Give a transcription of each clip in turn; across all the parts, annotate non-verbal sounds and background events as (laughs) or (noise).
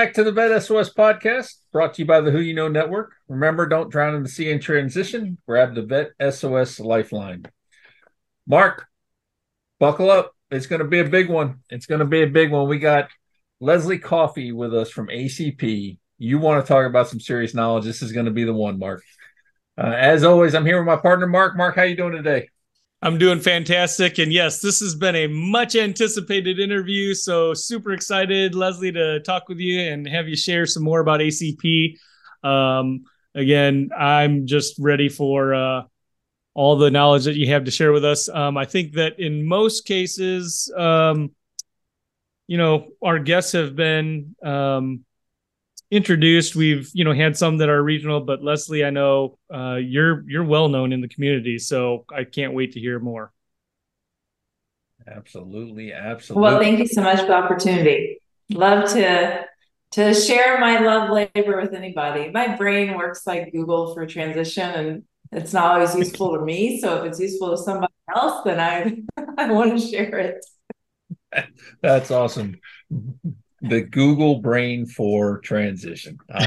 Back to the Vet SOS podcast, brought to you by the Who You Know Network. Remember, don't drown in the sea in transition. Grab the Vet SOS Lifeline. Mark, buckle up. It's going to be a big one. It's going to be a big one. We got Leslie Coffey with us from ACP. You want to talk about some serious knowledge? This is going to be the one, Mark. Uh, as always, I'm here with my partner, Mark. Mark, how you doing today? I'm doing fantastic. And yes, this has been a much anticipated interview. So super excited, Leslie, to talk with you and have you share some more about ACP. Um, again, I'm just ready for uh, all the knowledge that you have to share with us. Um, I think that in most cases, um, you know, our guests have been um, introduced. We've you know had some that are regional, but Leslie, I know uh, you're you're well known in the community, so I can't wait to hear more. Absolutely, absolutely. Well, thank you so much for the opportunity. Love to to share my love labor with anybody. My brain works like Google for transition, and it's not always useful to me. So if it's useful to somebody else, then I (laughs) I want to share it. That's awesome the Google brain for transition. (laughs)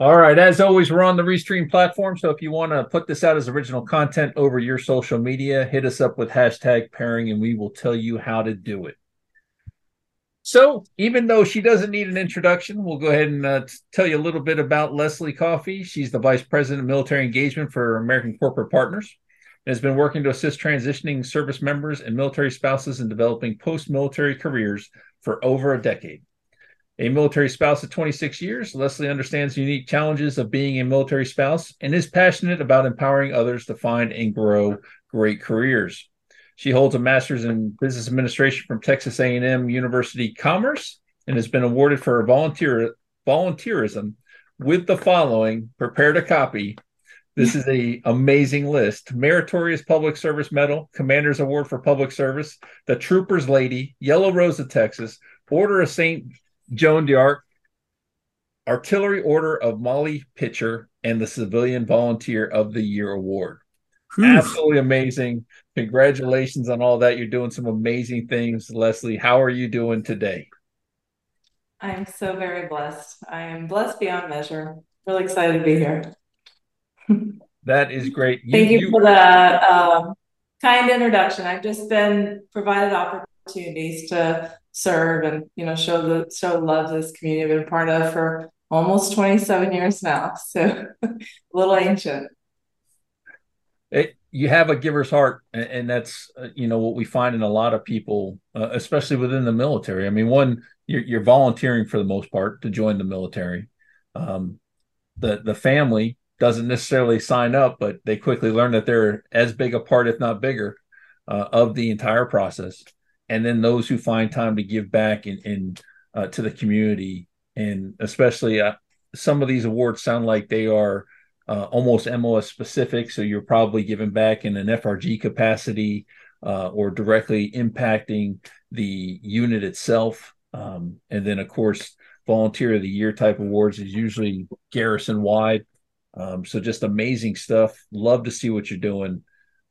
All right. As always, we're on the Restream platform. So if you want to put this out as original content over your social media, hit us up with hashtag pairing and we will tell you how to do it. So even though she doesn't need an introduction, we'll go ahead and uh, tell you a little bit about Leslie Coffey. She's the Vice President of Military Engagement for American Corporate Partners and has been working to assist transitioning service members and military spouses in developing post military careers for over a decade. A military spouse of 26 years, Leslie understands the unique challenges of being a military spouse and is passionate about empowering others to find and grow great careers. She holds a master's in business administration from Texas A&M University Commerce and has been awarded for her volunteer volunteerism with the following prepared a copy this is a amazing list. Meritorious Public Service Medal, Commander's Award for Public Service, the Trooper's Lady, Yellow Rose of Texas, Order of St. Joan d'Arc, Artillery Order of Molly Pitcher, and the Civilian Volunteer of the Year Award. Oof. Absolutely amazing. Congratulations on all that. You're doing some amazing things. Leslie, how are you doing today? I am so very blessed. I am blessed beyond measure. Really excited to be here. That is great. You, Thank you, you for the um, kind introduction. I've just been provided opportunities to serve and you know show the show love this community I've been part of for almost 27 years now. So (laughs) a little ancient. It, you have a giver's heart, and, and that's uh, you know what we find in a lot of people, uh, especially within the military. I mean, one you're, you're volunteering for the most part to join the military. Um, the the family doesn't necessarily sign up, but they quickly learn that they're as big a part, if not bigger, uh, of the entire process. And then those who find time to give back in, in uh, to the community, and especially uh, some of these awards sound like they are uh, almost MOS specific. So you're probably giving back in an FRG capacity uh, or directly impacting the unit itself. Um, and then, of course, volunteer of the year type awards is usually garrison wide um, so just amazing stuff. Love to see what you're doing.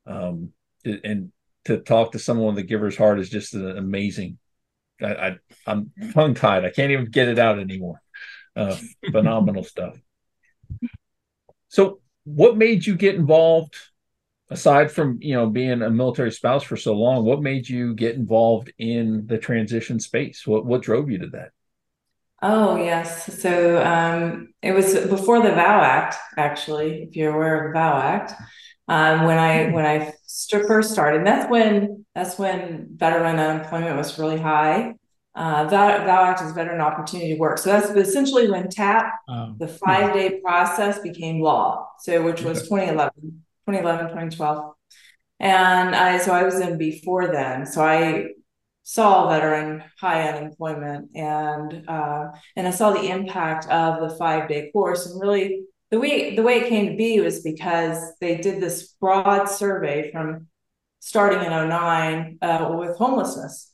Um, and to talk to someone with a giver's heart is just an amazing. I, I I'm tongue tied. I can't even get it out anymore. Uh, (laughs) phenomenal stuff. So, what made you get involved? Aside from you know being a military spouse for so long, what made you get involved in the transition space? What what drove you to that? Oh, yes. So um, it was before the VOW Act, actually, if you're aware of the VOW Act. Um, when I when I first started, that's when that's when veteran unemployment was really high. Uh, VOW, VOW Act is Veteran Opportunity Work. So that's essentially when TAP, um, the five day process, became law. So which was 2011, 2011, 2012. And I so I was in before then. So I saw veteran high unemployment and uh, and I saw the impact of the five day course and really the way the way it came to be was because they did this broad survey from starting in 09 uh, with homelessness.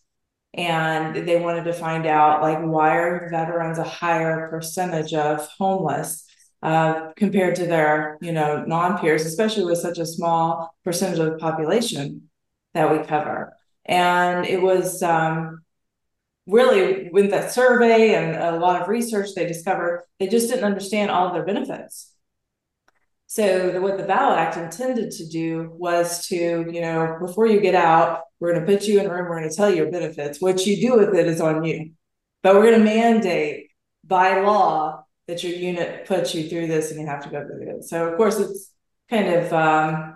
And they wanted to find out like why are veterans a higher percentage of homeless uh, compared to their you know non-peers especially with such a small percentage of the population that we cover and it was um, really with that survey and a lot of research, they discovered they just didn't understand all of their benefits. So the, what the VOW Act intended to do was to, you know, before you get out, we're going to put you in a room, we're going to tell you your benefits. What you do with it is on you. But we're going to mandate by law that your unit puts you through this and you have to go through it. So of course it's kind of um,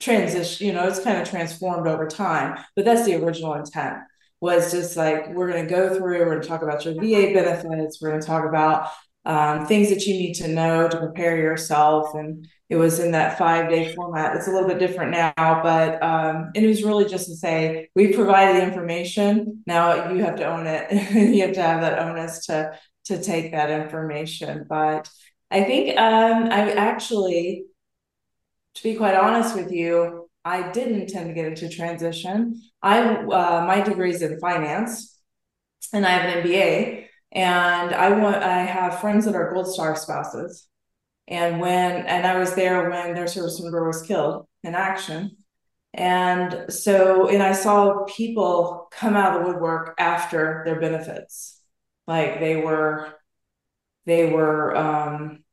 transition, you know, it's kind of transformed over time, but that's the original intent was just like we're going to go through we're going to talk about your va benefits we're going to talk about um, things that you need to know to prepare yourself and it was in that five day format. It's a little bit different now but um, it was really just to say we provided the information. Now you have to own it (laughs) you have to have that onus to to take that information but i think um, i actually to be quite honest with you I didn't intend to get into transition. I uh, my degree is in finance, and I have an MBA. And I want I have friends that are Gold Star spouses, and when and I was there when their service member was killed in action, and so and I saw people come out of the woodwork after their benefits, like they were they were um,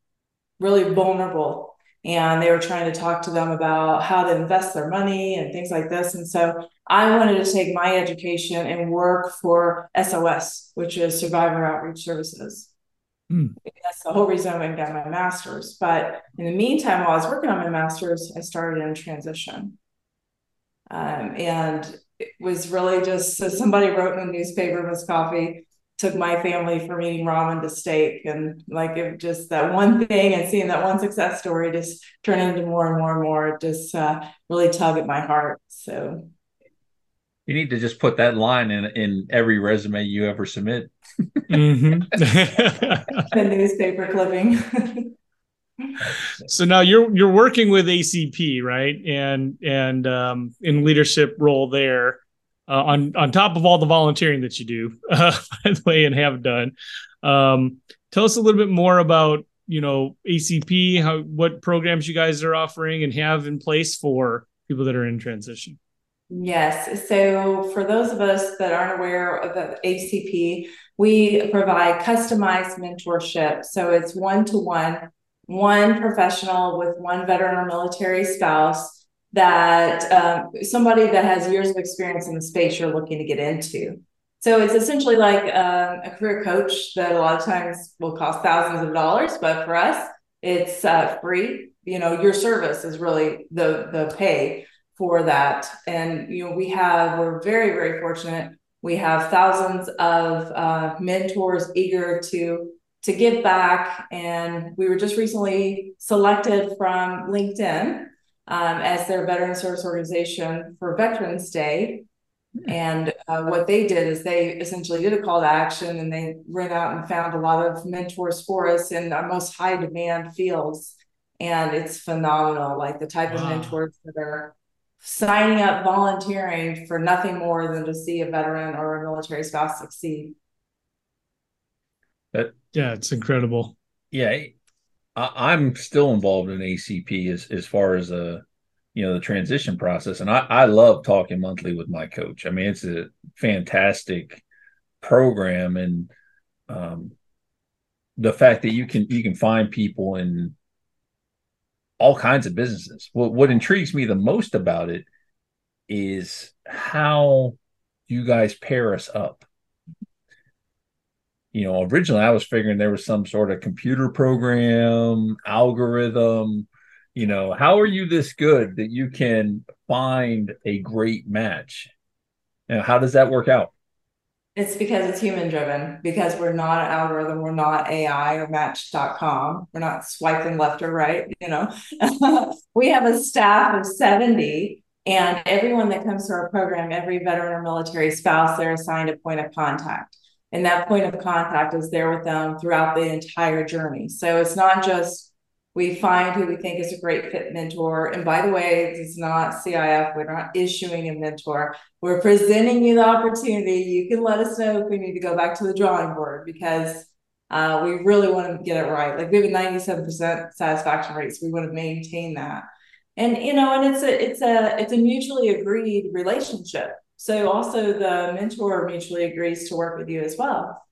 really vulnerable and they were trying to talk to them about how to invest their money and things like this. And so I wanted to take my education and work for SOS, which is Survivor Outreach Services. Mm. That's the whole reason I went and got my master's. But in the meantime, while I was working on my master's, I started in transition. Um, and it was really just so somebody wrote in the newspaper, Miss Coffey, took my family from eating ramen to steak and like it just that one thing and seeing that one success story just turn into more and more and more just uh, really tug at my heart. So. You need to just put that line in in every resume you ever submit. Mm-hmm. (laughs) (laughs) the newspaper clipping. So now you're you're working with acp right? And and um, in leadership role there uh, on on top of all the volunteering that you do, (laughs) uh, by the way, and have done. Um, tell us a little bit more about you know ACP, how what programs you guys are offering and have in place for people that are in transition. Yes. So for those of us that aren't aware of the ACP, we provide customized mentorship. So it's one to one, one professional with one veteran or military spouse that um, somebody that has years of experience in the space you're looking to get into. So it's essentially like um, a career coach that a lot of times will cost thousands of dollars, but for us, it's uh, free. You know, your service is really the the pay for that. And you know, we have we're very very fortunate. We have thousands of uh, mentors eager to to give back, and we were just recently selected from LinkedIn um, as their veteran service organization for Veterans Day. And uh, what they did is they essentially did a call to action and they went out and found a lot of mentors for us in our most high demand fields. And it's phenomenal, like the type wow. of mentors that are signing up, volunteering for nothing more than to see a veteran or a military spouse succeed. That, yeah, it's incredible. Yeah, I, am still involved in ACP as as far as a uh, you know the transition process, and I I love talking monthly with my coach. I mean, it's a fantastic program, and um, the fact that you can you can find people in all kinds of businesses. What what intrigues me the most about it is how you guys pair us up you know, originally I was figuring there was some sort of computer program, algorithm. You know, how are you this good that you can find a great match? And how does that work out? It's because it's human driven, because we're not an algorithm, we're not AI or match.com, we're not swiping left or right, you know. (laughs) we have a staff of 70 and everyone that comes to our program, every veteran or military spouse, they're assigned a point of contact and that point of contact is there with them throughout the entire journey. So it's not just we find who we think is a great fit mentor. And by the way, it's not CIF, we're not issuing a mentor. We're presenting you the opportunity. You can let us know if we need to go back to the drawing board because uh, we really want to get it right. Like we have a 97% satisfaction rate, so we want to maintain that. And you know, and it's a it's a it's a mutually agreed relationship. So also the mentor mutually agrees to work with you as well.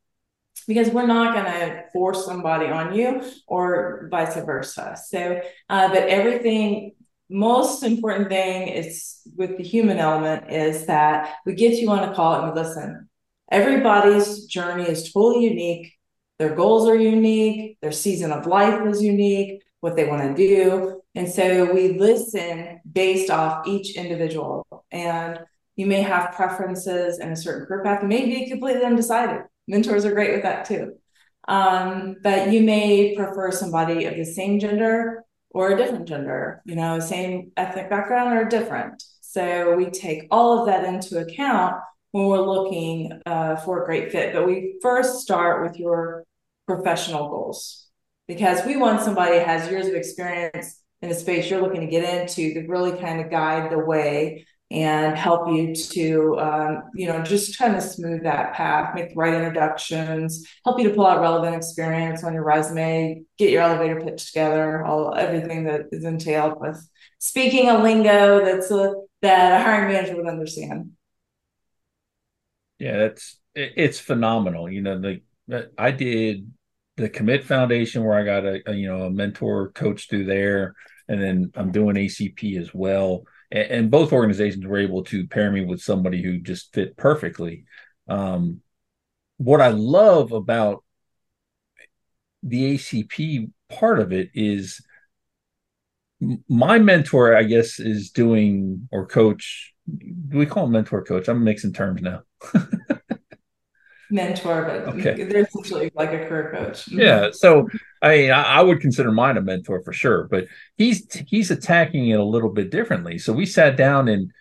Because we're not going to force somebody on you or vice versa. So, uh, but everything, most important thing is with the human element is that we get you on a call and we listen. Everybody's journey is totally unique. Their goals are unique. Their season of life is unique, what they want to do. And so we listen based off each individual. And you may have preferences in a certain career path. You may be completely undecided. Mentors are great with that too. Um, but you may prefer somebody of the same gender or a different gender, you know, same ethnic background or different. So we take all of that into account when we're looking uh, for a great fit. But we first start with your professional goals because we want somebody that has years of experience in the space you're looking to get into to really kind of guide the way and help you to um, you know just kind of smooth that path make the right introductions help you to pull out relevant experience on your resume get your elevator pitch together all everything that is entailed with speaking a lingo that's a, that a hiring manager would understand. Yeah that's it's phenomenal you know the i did the commit foundation where i got a, a you know a mentor coach through there and then i'm doing acp as well and, and, both organizations were able to pair me with somebody who just fit perfectly. Um, what I love about the ACP part of it is my mentor, I guess, is doing or coach. Do we call him mentor coach? I'm mixing terms now. (laughs) mentor, but okay. they're essentially like a career coach. Mm-hmm. Yeah. So I mean, I, I, would consider mine a mentor for sure, but he's he's attacking it a little bit differently. So we sat down and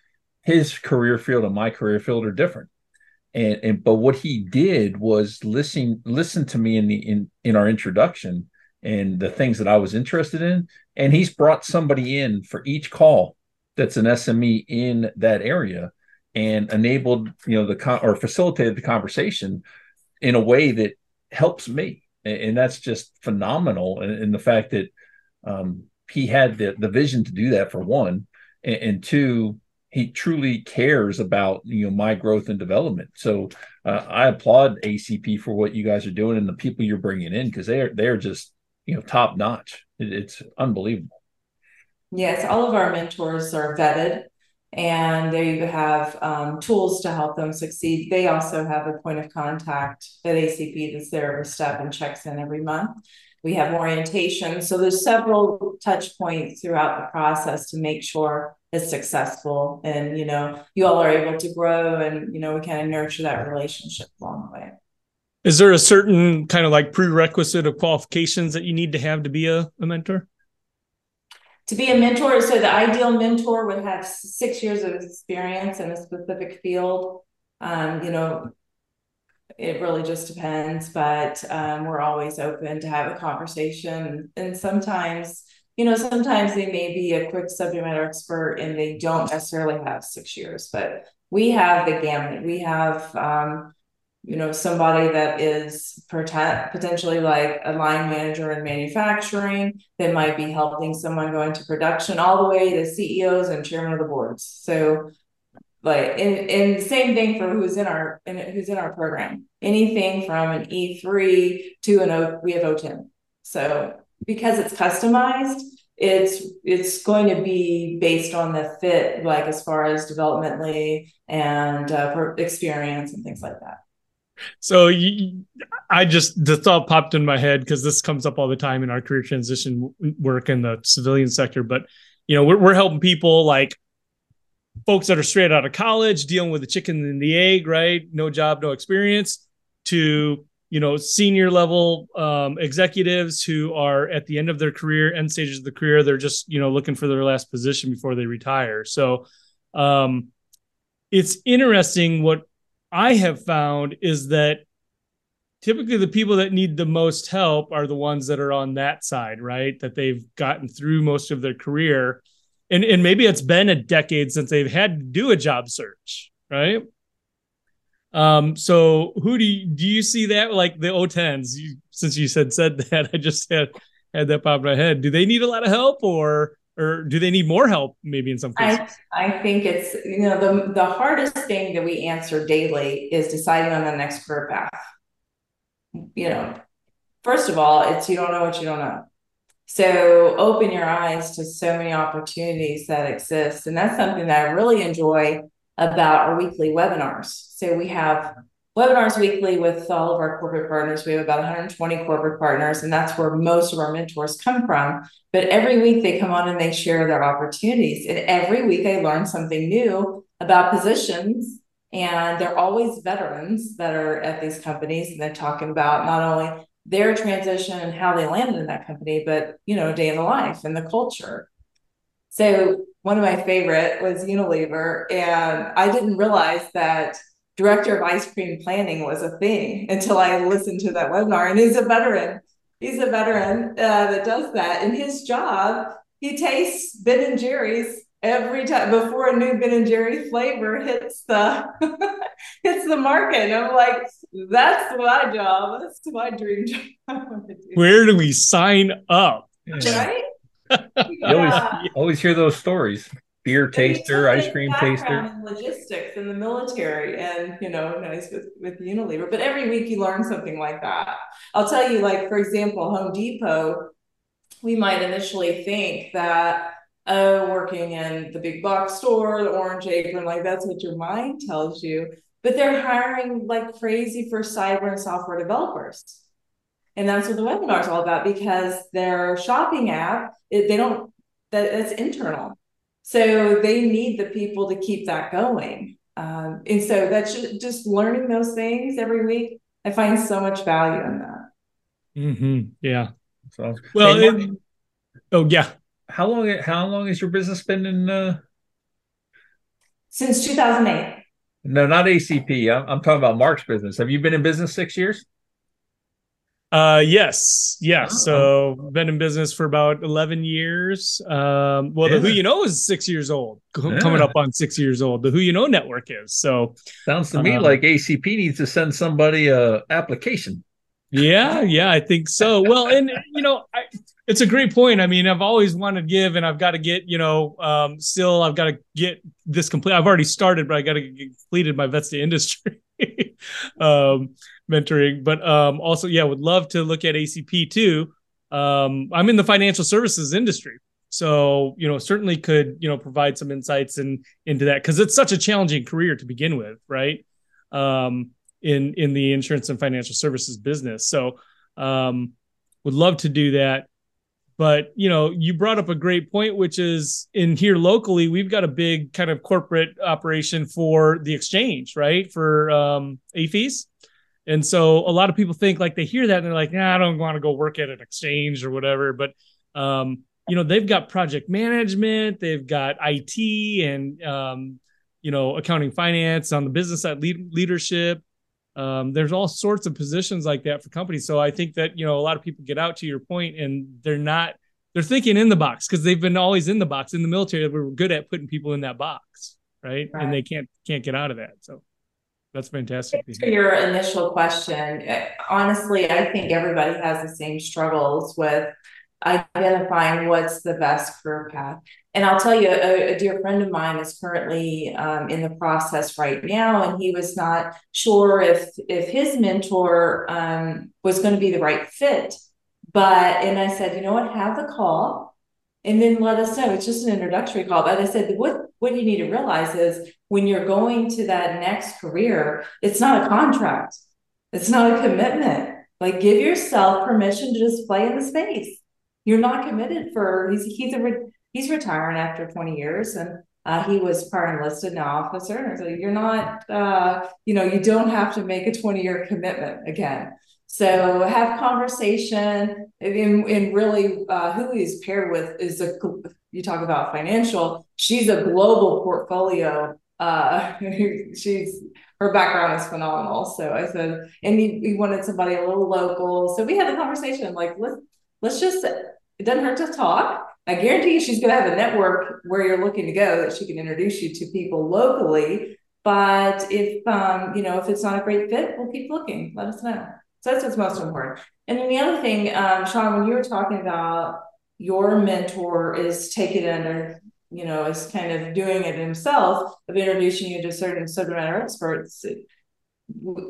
his career field and my career field are different. And and but what he did was listen listen to me in the in in our introduction and the things that I was interested in. And he's brought somebody in for each call that's an SME in that area and enabled you know the con- or facilitated the conversation in a way that helps me. And, and that's just phenomenal and, and the fact that um, he had the, the vision to do that for one and, and, two he truly cares about you know my growth and development. So uh, i applaud acp for what you guys are doing and the people you're bringing in because they're they're just you know top notch. It, it's unbelievable. Yes all of our mentors are vetted and they have um, tools to help them succeed. They also have a point of contact at ACP that's there every step and checks in every month. We have orientation. So there's several touch points throughout the process to make sure it's successful. And, you know, you all are able to grow and, you know, we kind of nurture that relationship along the way. Is there a certain kind of like prerequisite of qualifications that you need to have to be a, a mentor? To be a mentor. So the ideal mentor would have six years of experience in a specific field. Um, you know it really just depends but um, we're always open to have a conversation. And sometimes you know sometimes they may be a quick subject matter expert and they don't necessarily have six years but we have the gamut. We have um, you know somebody that is potentially like a line manager in manufacturing that might be helping someone go into production all the way to ceos and chairman of the boards. So like in in the same thing for who's in our in, who's in our program. Anything from an e3 to an o we have o10 so because it's customized it's it's going to be based on the fit like as far as developmentally and uh, experience and things like that so you, I just the thought popped in my head because this comes up all the time in our career transition work in the civilian sector. But you know, we're, we're helping people like folks that are straight out of college, dealing with the chicken and the egg, right? No job, no experience, to you know senior level um, executives who are at the end of their career, end stages of the career. They're just you know looking for their last position before they retire. So um, it's interesting what I have found is that typically the people that need the most help are the ones that are on that side, right? That they've gotten through most of their career. And, and maybe it's been a decade since they've had to do a job search, right? Um, so who do you do you see that like the O10s? You, since you said said that, (laughs) I just had had that pop in my head. Do they need a lot of help or or do they need more help maybe in some cases? I, I think it's you know the the hardest thing that we answer daily is deciding on the next career path. You know first of all it's you don't know what you don't know. So open your eyes to so many opportunities that exist. And that's something that i really enjoy about our weekly webinars. So we have webinars weekly with all of our corporate partners. We have about 120 corporate partners, and that's where most of our mentors come from. But every week they come on and they share their opportunities. And every week I learn something new about positions. And they're always veterans that are at these companies, and they're talking about not only their transition and how they landed in that company, but you know, day in the life and the culture. So one of my favorite was Unilever, and I didn't realize that director of ice cream planning was a thing until I listened to that webinar. And he's a veteran. He's a veteran uh, that does that. And his job, he tastes Ben and Jerry's every time before a new Ben and Jerry flavor hits the (laughs) hits the market. And I'm like, that's my job. That's my dream job. (laughs) Where do we sign up? Right? (laughs) You always, you always hear those stories beer taster, ice cream taster. logistics in the military, and you know, nice with with Unilever. But every week you learn something like that. I'll tell you, like for example, Home Depot. We might initially think that oh, working in the big box store, the orange apron, like that's what your mind tells you. But they're hiring like crazy for cyber and software developers. And that's what the webinar is all about because their shopping app, it, they don't, that, that's internal so they need the people to keep that going. Um, and so that's just, just learning those things every week. I find so much value in that. Mm-hmm. Yeah. So, well, hey, Mark, it, oh yeah. How long? How long has your business been in? Uh... Since 2008. No, not ACP. I'm, I'm talking about Mark's business. Have you been in business six years? Uh, yes, yeah. Oh. So been in business for about eleven years. Um, well, yeah. the Who You Know is six years old, yeah. coming up on six years old. The Who You Know network is. So sounds to me um, like ACP needs to send somebody a application. Yeah, yeah, I think so. Well, and you know, I, it's a great point. I mean, I've always wanted to give, and I've got to get, you know, um, still, I've got to get this complete. I've already started, but I got to get completed my vets to industry. (laughs) (laughs) um, mentoring, but um, also, yeah, would love to look at ACP too. Um, I'm in the financial services industry, so you know, certainly could you know provide some insights and in, into that because it's such a challenging career to begin with, right? Um, in in the insurance and financial services business, so um, would love to do that. But you know, you brought up a great point, which is in here locally, we've got a big kind of corporate operation for the exchange, right? For um, AAFES. And so a lot of people think like they hear that and they're like, nah, I don't want to go work at an exchange or whatever. But um, you know, they've got project management, they've got IT and um, you know, accounting finance on the business side, lead- leadership. Um, there's all sorts of positions like that for companies. So I think that, you know, a lot of people get out to your point and they're not, they're thinking in the box because they've been always in the box in the military. We were good at putting people in that box. Right? right. And they can't, can't get out of that. So that's fantastic. To your initial question, honestly, I think everybody has the same struggles with identifying what's the best career path. And I'll tell you, a, a dear friend of mine is currently um, in the process right now, and he was not sure if if his mentor um, was going to be the right fit. But and I said, you know what, have the call, and then let us know. It's just an introductory call. But I said, what what you need to realize is when you're going to that next career, it's not a contract, it's not a commitment. Like give yourself permission to just play in the space. You're not committed for he's he's a he's retiring after 20 years and uh, he was prior enlisted now officer. So you're not, uh, you know, you don't have to make a 20 year commitment again. So have conversation and, and really uh, who he's paired with is a, you talk about financial, she's a global portfolio. Uh, (laughs) she's, her background is phenomenal. So I said, and he, he wanted somebody a little local. So we had a conversation like, let's, let's just, it doesn't hurt to talk. I guarantee you she's going to have a network where you're looking to go that she can introduce you to people locally. But if, um, you know, if it's not a great fit, we'll keep looking. Let us know. So that's what's most important. And then the other thing, um, Sean, when you were talking about your mentor is taking under, you know, is kind of doing it himself of introducing you to certain subject matter experts.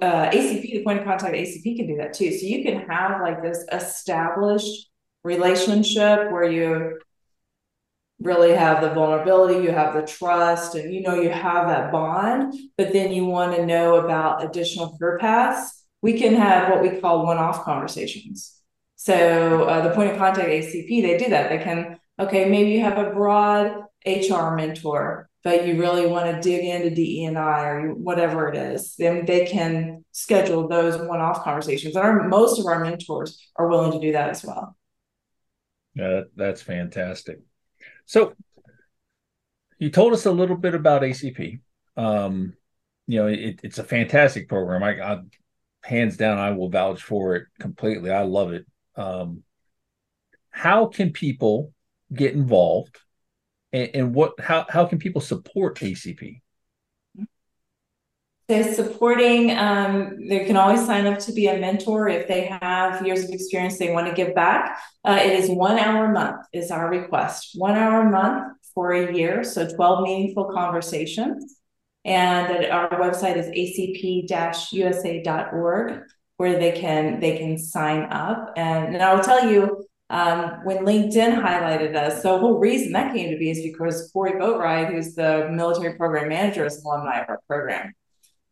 Uh, ACP, the point of contact ACP can do that too. So you can have like this established relationship where you really have the vulnerability, you have the trust, and you know you have that bond, but then you want to know about additional career paths. We can have what we call one-off conversations. So uh, the point of contact ACP, they do that. They can, okay, maybe you have a broad HR mentor, but you really want to dig into DE&I or whatever it is. Then they can schedule those one-off conversations. And our, most of our mentors are willing to do that as well. Yeah, that's fantastic. So you told us a little bit about ACP. Um, you know, it, it's a fantastic program. I, I, hands down, I will vouch for it completely. I love it. Um, how can people get involved, and, and what? How how can people support ACP? So supporting, um, they can always sign up to be a mentor if they have years of experience they want to give back. Uh, it is one hour a month is our request. One hour a month for a year, so 12 meaningful conversations. And our website is acp-usa.org where they can they can sign up. And, and I will tell you, um, when LinkedIn highlighted us, so the whole reason that came to be is because Corey Boatwright, who's the military program manager, is alumni of our program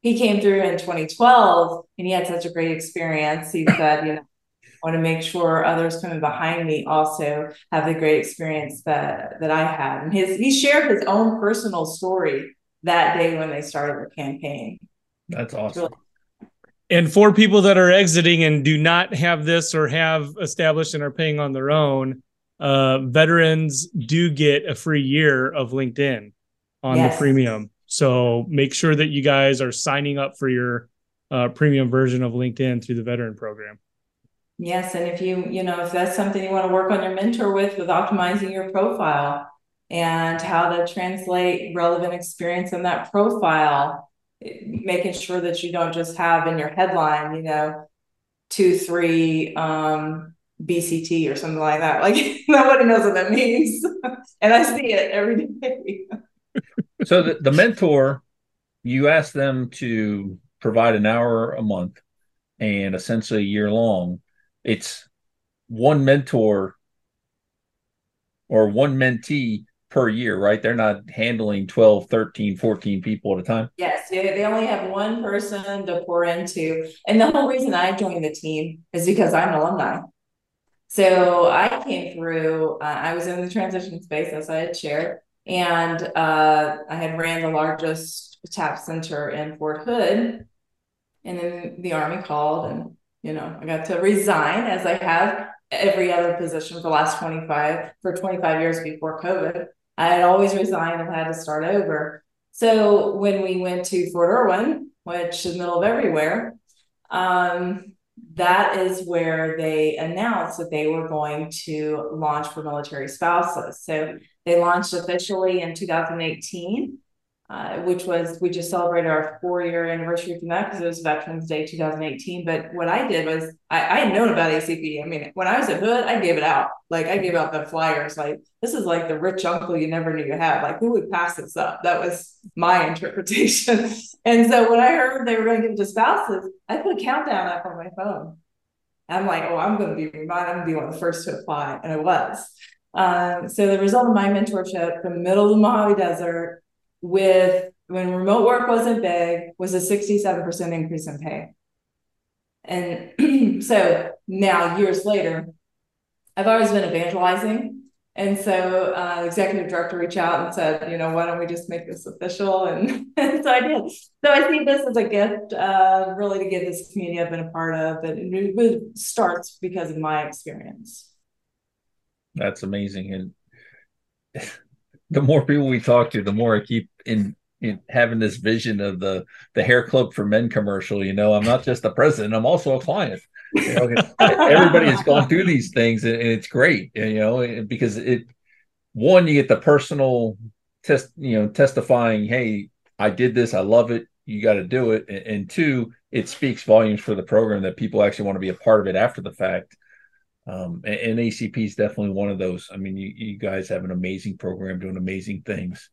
he came through in 2012 and he had such a great experience. He said, you know, I want to make sure others coming behind me also have the great experience that that I had. And his he shared his own personal story that day when they started the campaign. That's awesome. And for people that are exiting and do not have this or have established and are paying on their own, uh, veterans do get a free year of LinkedIn on yes. the premium. So make sure that you guys are signing up for your uh, premium version of LinkedIn through the veteran program. Yes, and if you you know if that's something you want to work on your mentor with with optimizing your profile and how to translate relevant experience in that profile, making sure that you don't just have in your headline, you know, two three um, BCT or something like that. Like (laughs) nobody knows what that means, (laughs) and I see it every day so the, the mentor, you ask them to provide an hour a month and essentially a year long. It's one mentor or one mentee per year, right? They're not handling 12, 13, 14 people at a time. Yes, they only have one person to pour into. And the whole reason I joined the team is because I'm an alumni. So I came through, uh, I was in the transition space, as I had shared. And uh, I had ran the largest TAP center in Fort Hood. And then the Army called, and, you know, I got to resign as I have every other position for the last 25, for 25 years before COVID. I had always resigned and had to start over. So when we went to Fort Irwin, which is the middle of everywhere, um, that is where they announced that they were going to launch for military spouses. So they launched officially in 2018, uh, which was we just celebrated our four year anniversary from that because it was Veterans Day 2018. But what I did was I, I had known about ACP. I mean, when I was at Hood, I gave it out. Like I gave out the flyers. Like this is like the rich uncle you never knew you had. Like who would pass this up? That was my (laughs) interpretation. and so when I heard they were going to give to spouses, I put a countdown up on my phone. I'm like, oh, I'm going to be reminded. I'm going to be one of the first to apply, and I was. Um, so the result of my mentorship the middle of the Mojave Desert with when remote work wasn't big was a 67% increase in pay. And (clears throat) so now years later, I've always been evangelizing. And so uh, executive director reached out and said, you know, why don't we just make this official? (laughs) And, and so I did. So I see this as a gift, uh, really to give this community I've been a part of. But it starts because of my experience. That's amazing. And (laughs) the more people we talk to, the more I keep in, in having this vision of the the hair club for men commercial. You know, I'm not just the president; I'm also a client. You know, everybody has gone through these things, and it's great. You know, because it one you get the personal test, you know, testifying, "Hey, I did this. I love it. You got to do it." And, and two, it speaks volumes for the program that people actually want to be a part of it after the fact Um, and, and, ACP is definitely one of those. I mean, you, you guys have an amazing program doing amazing things.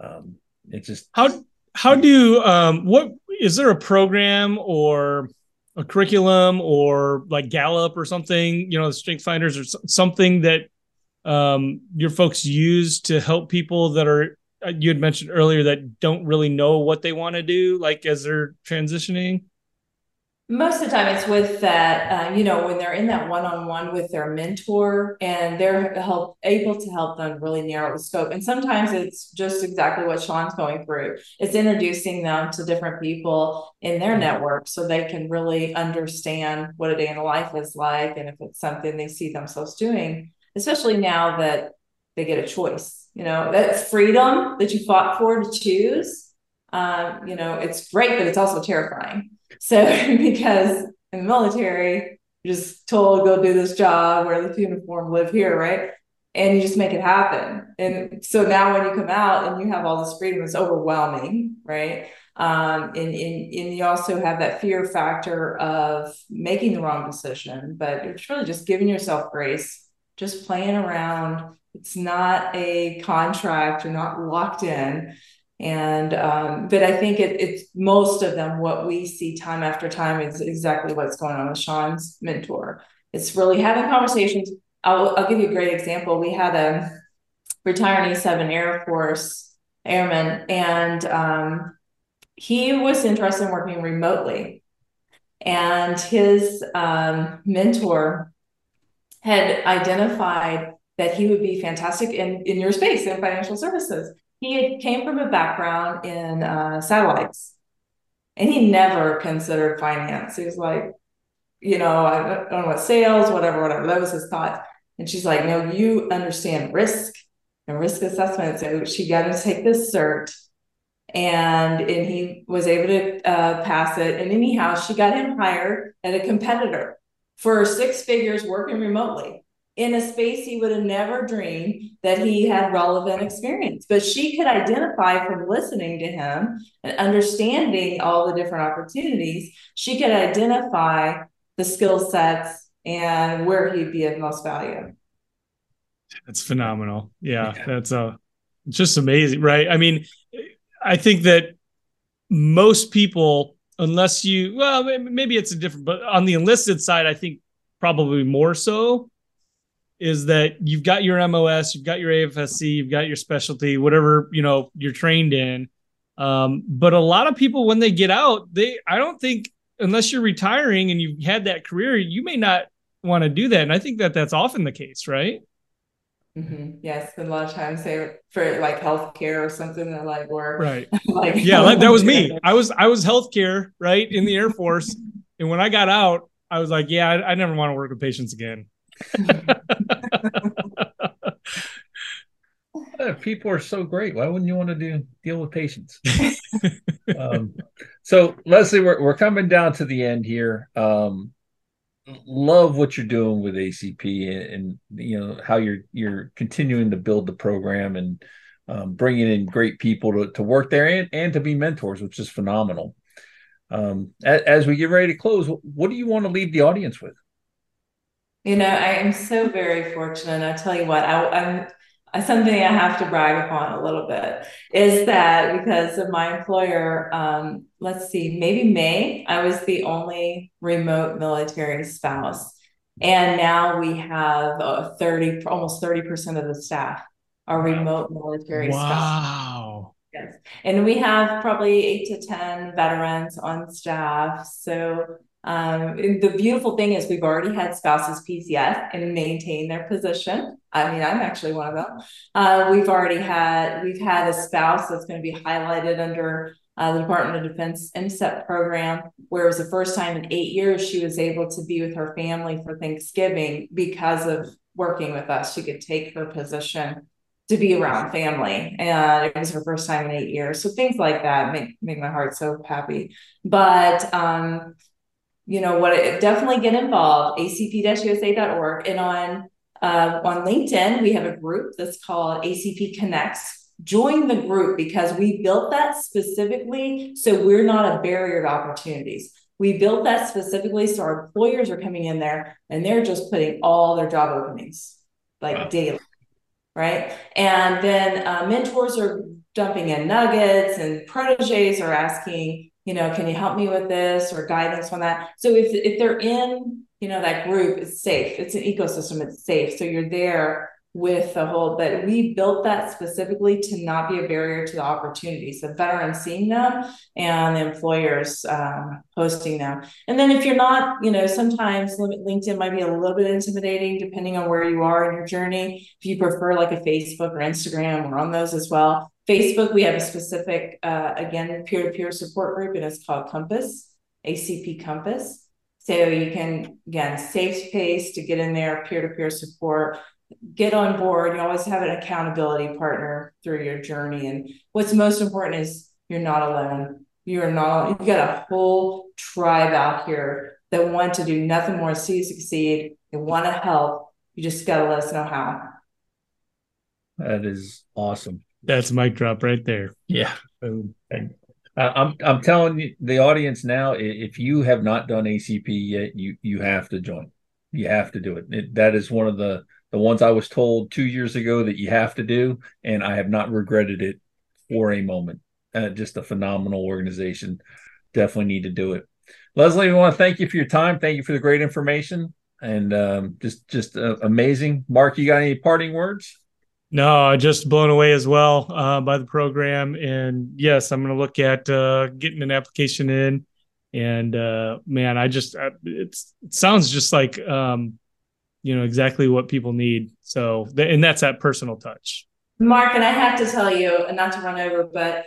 Um, it's just how how do um, what is there a program or a curriculum or like Gallup or something? You know, the Strength Finders or something that um, your folks use to help people that are uh, you had mentioned earlier that don't really know what they want to do, like as they're transitioning. Most of the time, it's with that, uh, you know, when they're in that one-on-one with their mentor, and they're help able to help them really narrow the scope. And sometimes it's just exactly what Sean's going through. It's introducing them to different people in their network so they can really understand what a day in the life is like, and if it's something they see themselves doing. Especially now that they get a choice, you know, that freedom that you fought for to choose. Um, you know, it's great, but it's also terrifying so (laughs) because in the military, you're just told go do this job, wear the uniform, live here, right? And you just make it happen. And so now when you come out and you have all this freedom, it's overwhelming, right? Um, and, and, and you also have that fear factor of making the wrong decision, but it's really just giving yourself grace, just playing around. It's not a contract, you're not locked in and um, but I think it, it's most of them what we see time after time is exactly what's going on with Sean's mentor. It's really having conversations. I'll, I'll give you a great example. We had a retiring seven Air Force airman, and um, he was interested in working remotely. And his um, mentor had identified that he would be fantastic in, in your space in financial services he came from a background in uh, satellites and he never considered finance. He was like, you know, I don't know what sales, whatever, whatever. That was his thought. And she's like, no, you understand risk and risk assessment. So she got him to take this cert and and he was able to uh, pass it. And anyhow, she got him hired at a competitor for six figures working remotely in a space he would have never dreamed that he had relevant experience. But she could identify from listening to him and understanding all the different opportunities, she could identify the skill sets and where he'd be of most value. That's phenomenal. Yeah, yeah. that's uh just amazing, right? I mean, I think that most people, unless you, well, maybe it's a different, but on the enlisted side, I think probably more so is that you've got your MOS, you've got your AFSC, you've got your specialty, whatever you know you're trained in. Um, but a lot of people, when they get out, they I don't think unless you're retiring and you've had that career, you may not want to do that. And I think that that's often the case, right? Mm-hmm. Yes, a lot of times they for like healthcare or something that like work. Right. (laughs) like yeah, that, that was me. (laughs) I was I was healthcare right in the Air Force, and when I got out, I was like, yeah, I, I never want to work with patients again. (laughs) People are so great. Why wouldn't you want to do deal with patients? (laughs) um, so Leslie, we're we're coming down to the end here. Um, love what you're doing with ACP and, and, you know how you're you're continuing to build the program and um, bringing in great people to, to work there and, and to be mentors, which is phenomenal. Um, as, as we get ready to close, what do you want to leave the audience with? You know, I am so very fortunate. I tell you what, I, am something I have to brag upon a little bit is that because of my employer, um, let's see, maybe May, I was the only remote military spouse. And now we have uh, 30, almost 30% of the staff are remote military wow. Wow. Yes. And we have probably eight to 10 veterans on staff. So um, the beautiful thing is we've already had spouses PCS and maintain their position. I mean, I'm actually one of them. Uh, we've already had we've had a spouse that's going to be highlighted under uh, the Department of Defense MSEP program, where it was the first time in eight years she was able to be with her family for Thanksgiving because of working with us. She could take her position to be around family, and it was her first time in eight years. So things like that make make my heart so happy. But um, you know what definitely get involved acp-usa.org and on uh, on linkedin we have a group that's called acp connects join the group because we built that specifically so we're not a barrier to opportunities We built that specifically so our employers are coming in there and they're just putting all their job openings like wow. daily, right? And then uh, mentors are dumping in nuggets, and proteges are asking, you know, can you help me with this or guidance on that? So if if they're in, you know, that group, it's safe. It's an ecosystem. It's safe. So you're there with the whole but we built that specifically to not be a barrier to the opportunities the veterans seeing them and the employers um, hosting them and then if you're not you know sometimes linkedin might be a little bit intimidating depending on where you are in your journey if you prefer like a facebook or instagram we're on those as well facebook we have a specific uh, again peer-to-peer support group and it's called compass acp compass so you can again safe space to get in there peer-to-peer support get on board. You always have an accountability partner through your journey. And what's most important is you're not alone. You're not, you got a whole tribe out here that want to do nothing more see you succeed. They want to help. You just got to let us know how. That is awesome. That's mic drop right there. Yeah. And, I'm I'm telling you, the audience now, if you have not done ACP yet, you you have to join. You have to do it. it that is one of the the ones I was told two years ago that you have to do, and I have not regretted it for a moment. Uh, just a phenomenal organization. Definitely need to do it. Leslie, we want to thank you for your time. Thank you for the great information and um, just just uh, amazing. Mark, you got any parting words? No, I just blown away as well uh, by the program, and yes, I'm going to look at uh, getting an application in. And uh, man, I just uh, it sounds just like um, you know exactly what people need. So and that's that personal touch. Mark and i have to tell you not to run over but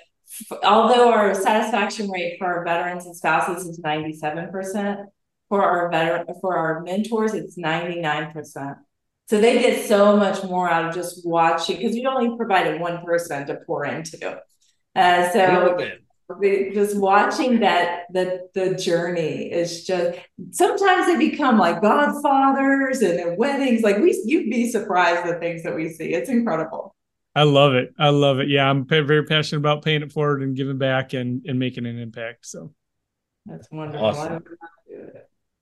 although our satisfaction rate for our veterans and spouses is 97% for our veteran for our mentors it's 99% so they get so much more out of just watching because we only provided one person to pour into. Uh, so just watching that the the journey is just sometimes they become like godfathers and their weddings like we you'd be surprised the things that we see. It's incredible. I love it. I love it. Yeah i'm very passionate about paying it forward and giving back and and making an impact so. That's wonderful. Awesome.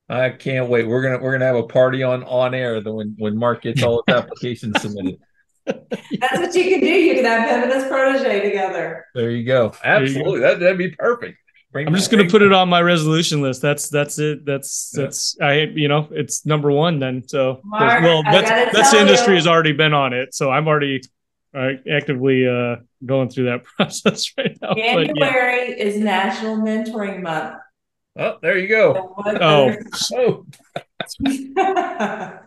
I can't wait. We're gonna we're gonna have a party on on air the when when Mark gets all his (laughs) applications submitted. That's what you can do. You can have him and his protege together. There you go. Absolutely. You go. That, that'd be perfect. Bring I'm just going to put it on my resolution list. That's that's it. That's yeah. that's I you know it's number one then. So Mark, well that's that's the industry you. has already been on it. So I'm already uh, actively uh, going through that (laughs) process right now. January yeah. is National Mentoring Month. Oh, there you go. oh. oh. (laughs)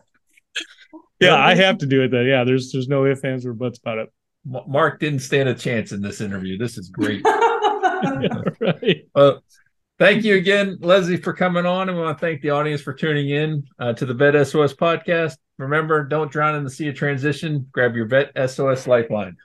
Yeah, I have to do it then. Yeah, there's there's no ifs, ands, or buts about it. Mark didn't stand a chance in this interview. This is great. (laughs) yeah, right. Well, (laughs) thank you again, Leslie, for coming on. And we want to thank the audience for tuning in uh, to the Vet SOS podcast. Remember, don't drown in the sea of transition. Grab your Vet SOS lifeline.